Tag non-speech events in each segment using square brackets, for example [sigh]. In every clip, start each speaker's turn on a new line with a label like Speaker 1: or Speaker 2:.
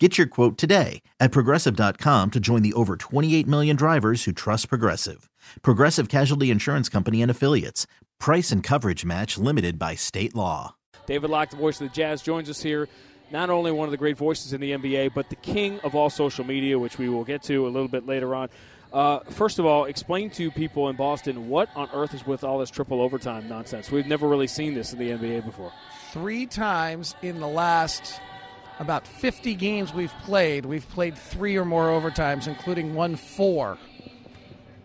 Speaker 1: Get your quote today at progressive.com to join the over 28 million drivers who trust Progressive. Progressive Casualty Insurance Company and Affiliates. Price and coverage match limited by state law.
Speaker 2: David Locke, the voice of the Jazz, joins us here. Not only one of the great voices in the NBA, but the king of all social media, which we will get to a little bit later on. Uh, first of all, explain to people in Boston what on earth is with all this triple overtime nonsense. We've never really seen this in the NBA before.
Speaker 3: Three times in the last about 50 games we've played, we've played three or more overtimes, including one four.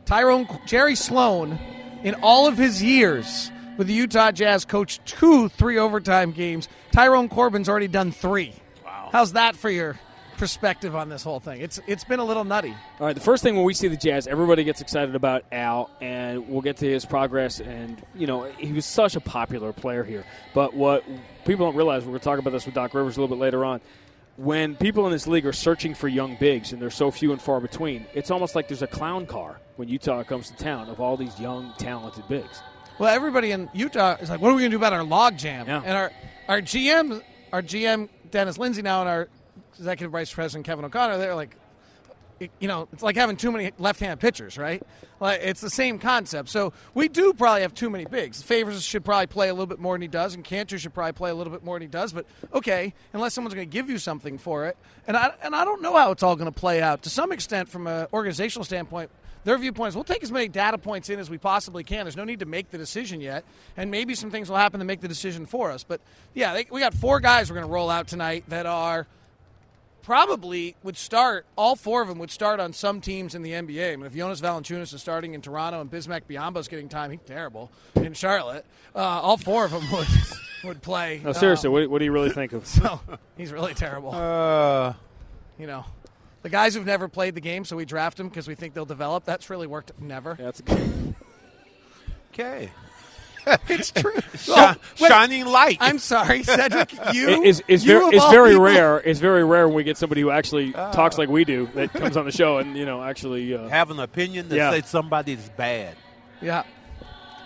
Speaker 3: Tyrone Jerry Sloan, in all of his years with the Utah Jazz, coached two three overtime games. Tyrone Corbin's already done three. Wow. How's that for your perspective on this whole thing? It's it's been a little nutty.
Speaker 2: All right, the first thing when we see the Jazz, everybody gets excited about Al, and we'll get to his progress. And you know, he was such a popular player here. But what people don't realize, we're going to talk about this with Doc Rivers a little bit later on when people in this league are searching for young bigs and they're so few and far between, it's almost like there's a clown car when Utah comes to town of all these young, talented bigs.
Speaker 3: Well, everybody in Utah is like, "What are we going to do about our log jam?"
Speaker 2: Yeah.
Speaker 3: And our our GM, our GM Dennis Lindsay now, and our executive vice president Kevin O'Connor, they're like, you know, it's like having too many left-hand pitchers, right? Like it's the same concept. So we do probably have too many bigs. Favors should probably play a little bit more than he does, and Kanter should probably play a little bit more than he does. But okay, unless someone's going to give you something for it, and I and I don't know how it's all going to play out. To some extent, from an organizational standpoint, their viewpoint is we'll take as many data points in as we possibly can. There's no need to make the decision yet, and maybe some things will happen to make the decision for us. But yeah, they, we got four guys we're going to roll out tonight that are probably would start. All four of them would start on some teams in the NBA. I mean, if Jonas Valanciunas is starting in Toronto and Bismack Biyombo's getting time, he's terrible in Charlotte. Uh, all four of them [laughs] would would play.
Speaker 2: No, seriously,
Speaker 3: Um,
Speaker 2: what, what do you really think of? [laughs]
Speaker 3: so he's really terrible.
Speaker 4: Uh,
Speaker 3: you know, the guys who've never played the game, so we draft them because we think they'll develop. That's really worked. Never.
Speaker 2: Yeah, that's a,
Speaker 4: okay. [laughs]
Speaker 3: It's true.
Speaker 4: Shi-
Speaker 3: Well, wait,
Speaker 4: shining light.
Speaker 3: I'm sorry, [laughs] Cedric. You
Speaker 2: it's, it's,
Speaker 3: you
Speaker 2: very,
Speaker 3: of
Speaker 2: very
Speaker 3: people-
Speaker 2: rare. It's very rare when we get somebody who actually talks like we do that comes on the show and you know actually. Uh,
Speaker 4: Have an opinion that
Speaker 2: Yeah.
Speaker 4: says somebody's bad.
Speaker 3: Yeah.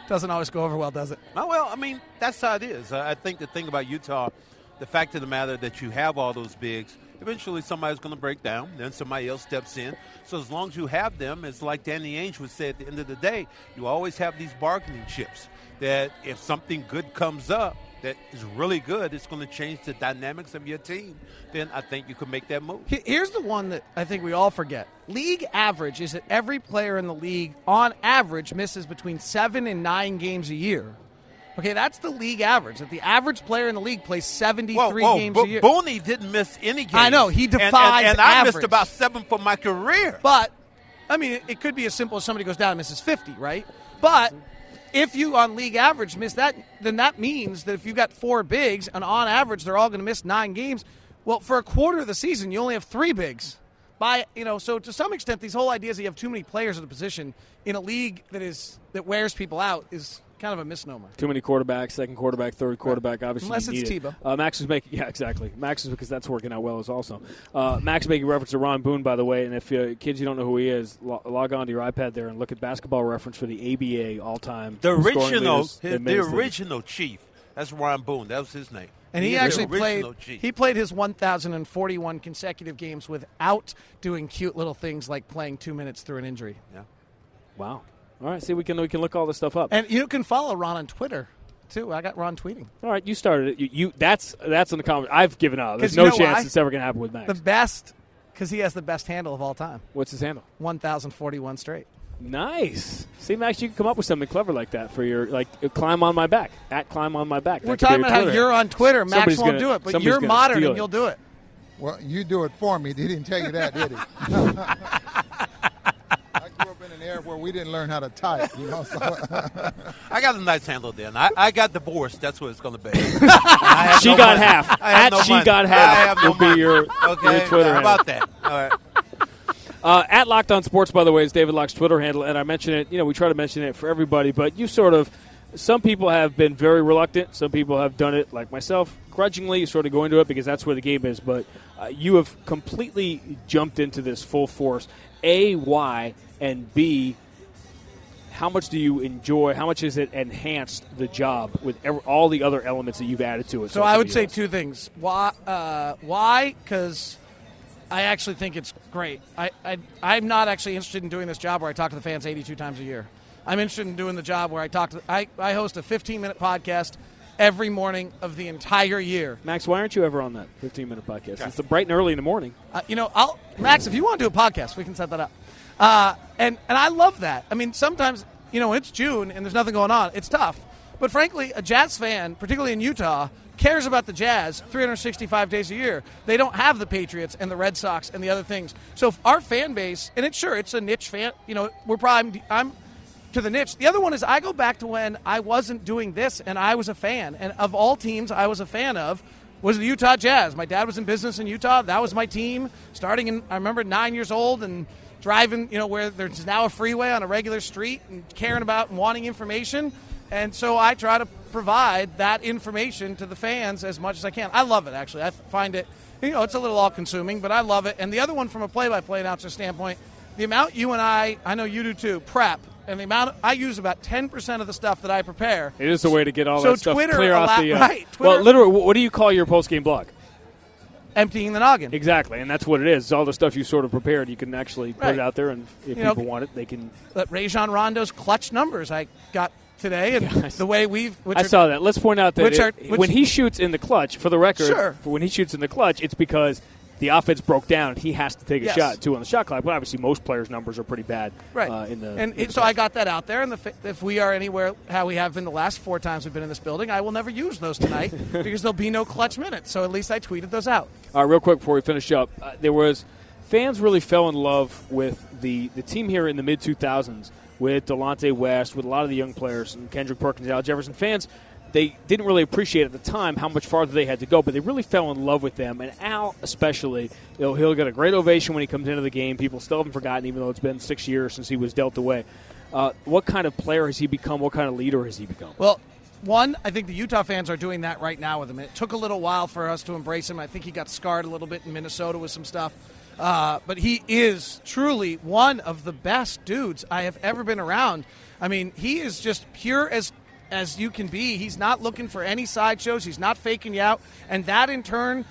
Speaker 3: Doesn't always go over well, does it?
Speaker 4: Oh, well, I mean, that's how it is. I I think the thing about Utah, the fact of the matter that you have all those bigs, eventually somebody's going to break down, then somebody else steps in. So as long as you have them, it's like Danny Ainge would say at the end of the day, you always have these bargaining chips that if something good comes up that is really good, it's going to change the dynamics of your team, then I think you can make that move.
Speaker 3: Here's the one that I think we all forget. League average is that every player in the league, on average, misses between seven and nine games a year. Okay, that's the league average. That the average player in the league plays 73
Speaker 4: Whoa, whoa,
Speaker 3: games
Speaker 4: Bo-
Speaker 3: a year.
Speaker 4: Booney didn't miss any games.
Speaker 3: I know, he
Speaker 4: And- and-
Speaker 3: defies
Speaker 4: And, I missed about seven for my career.
Speaker 3: But I mean, it, it could be as simple as somebody goes down and misses 50, right? But if you on league average miss that, then that means that if you got four bigs and on average they're all going to miss nine games, well, for a quarter of the season you only have three bigs. By you know, so to some extent, these whole ideas that you have too many players at a position in a league that is that wears people out is kind of a misnomer.
Speaker 2: Too many quarterbacks, second quarterback, third quarterback. Obviously,
Speaker 3: Unless
Speaker 2: you
Speaker 3: it's
Speaker 2: need it.
Speaker 3: Tebow.
Speaker 2: Uh, Max is making, yeah, exactly. Max is because that's working out well as also. Uh, Max making reference to Ron Boone, by the way. And if uh, kids you don't know who he is, lo- log on to your iPad there and look at basketball reference for the ABA all-time.
Speaker 4: The original,
Speaker 2: leaders in
Speaker 4: the
Speaker 2: men's league.
Speaker 4: original chief. That's Ron Boone. That was his name.
Speaker 3: And he
Speaker 4: is the
Speaker 3: actually played.
Speaker 4: chief.
Speaker 3: He played his 1,041 consecutive games without doing cute little things like playing two minutes through an injury.
Speaker 4: Yeah.
Speaker 2: Wow. All right, see, we can we can look all this stuff up.
Speaker 3: And you can follow Ron on Twitter too. I got Ron tweeting.
Speaker 2: all right, you started it. You, you that's that's in the comment. I've given up. There's no
Speaker 3: you know
Speaker 2: chance
Speaker 3: why?
Speaker 2: it's ever going to happen with Max.
Speaker 3: The best because he has the best handle of all time.
Speaker 2: What's his handle?
Speaker 3: 1,041 straight.
Speaker 2: Nice. See, Max, you can come up with something clever like that for your like uh, climb on my back at climb on my back.
Speaker 3: We're
Speaker 2: That
Speaker 3: talking
Speaker 2: your
Speaker 3: about how you're on Twitter. Max
Speaker 2: Somebody's
Speaker 3: won't
Speaker 2: gonna-
Speaker 3: do it, but you're modern and
Speaker 2: it.
Speaker 3: you'll do it.
Speaker 5: Well, you do it for me. He didn't tell you that, did he? [laughs] [laughs] I grew up in an era where we didn't learn how to type, you know. So [laughs]
Speaker 4: I got a nice handle then. I, I got divorced. That's what it's going to be. [laughs]
Speaker 2: She
Speaker 4: no
Speaker 2: got
Speaker 4: money.
Speaker 2: half.
Speaker 4: I
Speaker 2: At
Speaker 4: no
Speaker 2: she
Speaker 4: money.
Speaker 2: got half
Speaker 4: no
Speaker 2: will be your-
Speaker 4: okay.
Speaker 2: your Twitter
Speaker 4: How
Speaker 2: handle.
Speaker 4: about that? All right. [laughs]
Speaker 2: Uh, at Locked On Sports, by the way, is David Locke's Twitter handle, and I mention it. You know, we try to mention it for everybody, but you sort of some people have been very reluctant. Some people have done it, like myself, grudgingly, sort of going to it because that's where the game is. But uh, you have completely jumped into this full force. A, why, and B, how much do you enjoy? How much has it enhanced the job with ev- all the other elements that you've added to it?
Speaker 3: So I would say two things. Why? Uh, why? Because I actually think it's great. I, I I'm not actually interested in doing this job where I talk to the fans 82 times a year. I'm interested in doing the job where I talk to. I, I host a 15 minute podcast every morning of the entire year.
Speaker 2: Max, why aren't you ever on that 15 minute podcast? It's the bright and early in the morning.
Speaker 3: Uh, you know, I'll Max, if you want to do a podcast, we can set that up. Uh, and and I love that. I mean, sometimes you know it's June and there's nothing going on, it's tough. But frankly, a Jazz fan, particularly in Utah, cares about the Jazz 365 days a year. They don't have the Patriots and the Red Sox and the other things. So if our fan base, and it's sure it's a niche fan. You know, we're probably I'm to the niche. The other one is I go back to when I wasn't doing this and I was a fan. And of all teams I was a fan of was the Utah Jazz. My dad was in business in Utah. That was my team starting in I remember 9 years old and driving, you know, where there's now a freeway on a regular street and caring about and wanting information. And so I try to provide that information to the fans as much as I can. I love it actually. I find it you know, it's a little all consuming, but I love it. And the other one from a play by play announcer standpoint, the amount you and I, I know you do too, prep and the amount of, I use about ten percent of the stuff that I prepare.
Speaker 2: It is a way to get all
Speaker 3: So
Speaker 2: that stuff
Speaker 3: Twitter
Speaker 2: clear
Speaker 3: allow-
Speaker 2: off the. Uh,
Speaker 3: right,
Speaker 2: well, literally, what do you call your post game blog?
Speaker 3: Emptying the noggin.
Speaker 2: Exactly, and that's what it is. All the stuff you sort of prepared. You can actually put it out there, and if
Speaker 3: You know,
Speaker 2: people want it, they can.
Speaker 3: But Rajon Rondo's clutch numbers I got today, and the way we've. Which
Speaker 2: I
Speaker 3: are-
Speaker 2: saw that. Let's point out that
Speaker 3: which
Speaker 2: it-
Speaker 3: are- which-
Speaker 2: when he shoots in the clutch, for the record,
Speaker 3: Sure.
Speaker 2: when he shoots in the clutch, it's because the offense broke down. He has to take a
Speaker 3: Yes.
Speaker 2: shot too on the shot clock. But obviously, most players' numbers are pretty bad.
Speaker 3: Right.
Speaker 2: Uh, in the
Speaker 3: and
Speaker 2: in the
Speaker 3: so I got that out there, and the, if we are anywhere how we have been the last four times we've been in this building, I will never use those tonight [laughs] because there'll be no clutch minutes. So at least I tweeted those out.
Speaker 2: All right, real quick before we finish up, uh, there was fans really fell in love with the, the team here in the mid 2000s with Delonte West, with a lot of the young players, and Kendrick Perkins, Al Jefferson. Fans, they didn't really appreciate at the time how much farther they had to go, but they really fell in love with them. And Al, especially, you know, he'll get a great ovation when he comes into the game. People still haven't forgotten, even though it's been six years since he was dealt away. Uh, what kind of player has he become? What kind of leader has he become?
Speaker 3: Well, one, I think the Utah fans are doing that right now with him. It took a little while for us to embrace him. I think he got scarred a little bit in Minnesota with some stuff. Uh, but he is truly one of the best dudes I have ever been around. I mean, he is just pure as as you can be. He's not looking for any sideshows. He's not faking you out, and that in turn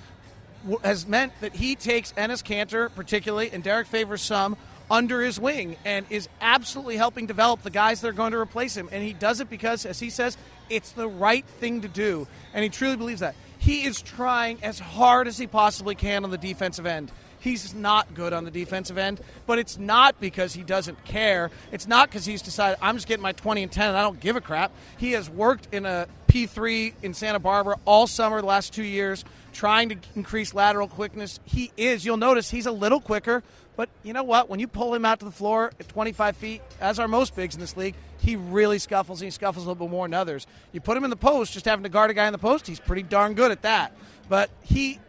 Speaker 3: has meant that he takes Enes Kanter, particularly, and Derrick Favors some under his wing and is absolutely helping develop the guys that are going to replace him. And he does it because, as he says, it's the right thing to do. And he truly believes that. He is trying as hard as he possibly can on the defensive end. He's not good on the defensive end, but it's not because he doesn't care. It's not because he's decided, I'm just getting my 20 and 10 and I don't give a crap. He has worked in a P3 in Santa Barbara all summer, the last two years, trying to increase lateral quickness. He is. You'll notice he's a little quicker, but you know what? When you pull him out to the floor at 25 feet, as are most bigs in this league, he really scuffles and he scuffles a little bit more than others. You put him in the post, just having to guard a guy in the post, he's pretty darn good at that. But he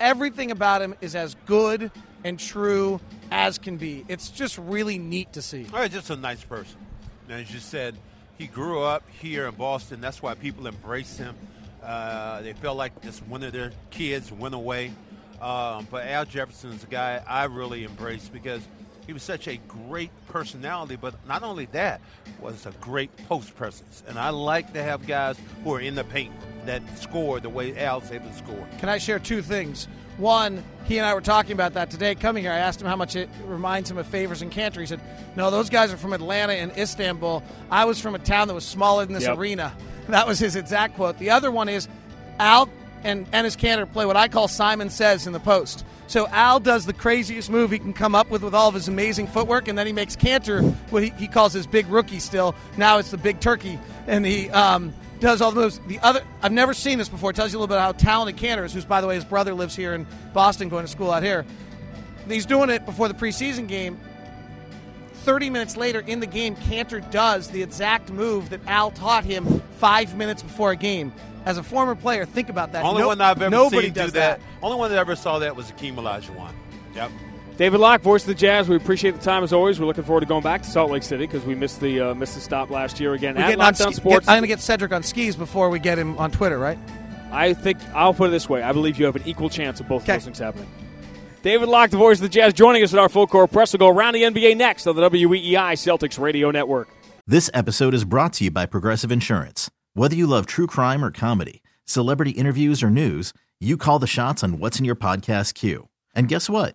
Speaker 3: everything about him is as good and true as can be. It's just really neat to see.
Speaker 4: Well, just a nice person. And as you said, he grew up here in Boston. That's why people embrace him. Uh, they felt like just one of their kids went away. Um, but Al Jefferson is a guy I really embrace because he was such a great personality. But not only that, was a great post presence. And I like to have guys who are in the paint that score the way Al's able to score.
Speaker 3: Can I share two things? One, he and I were talking about that today. Coming here, I asked him how much it reminds him of Favors and Kanter. He said, "No, those guys are from Atlanta and Istanbul. I was from a town that was smaller than this
Speaker 2: Yep.
Speaker 3: arena." [laughs] That was his exact quote. The other one is, Al and Enes Kanter play what I call Simon Says in the post. So Al does the craziest move he can come up with with all of his amazing footwork, and then he makes Kanter what he, he calls his big rookie. Still, now it's the big turkey, and he um, does all the moves. The other, I've never seen this before. It tells you a little bit about how talented Kanter is. Who's, by the way, his brother lives here in Boston, going to school out here. He's doing it before the preseason game. 30 minutes later in the game, Kanter does the exact move that Al taught him five minutes before a game. As a former player, think about that.
Speaker 4: Only
Speaker 3: No-
Speaker 4: one I've ever
Speaker 3: nobody
Speaker 4: seen
Speaker 3: does
Speaker 4: do that. Only one that ever saw that was Akeem Olajuwon. Yep.
Speaker 2: David Locke, voice of the Jazz. We appreciate the time as always. We're looking forward to going back to Salt Lake City because we missed the uh, missed the stop last year again.
Speaker 3: We're
Speaker 2: At
Speaker 3: getting on
Speaker 2: Lockdown
Speaker 3: ski-
Speaker 2: Sports,
Speaker 3: get- I'm going to get Cedric on skis before we get him on Twitter, right?
Speaker 2: I think I'll put it this way: I believe you have an equal chance of both of
Speaker 3: Okay.
Speaker 2: those things happening. David Locke, the voice of the Jazz, joining us at our full court press. We'll go around the NBA next on the WEEI Celtics Radio Network.
Speaker 1: This episode is brought to you by Progressive Insurance. Whether you love true crime or comedy, celebrity interviews or news, you call the shots on what's in your podcast queue. And guess what?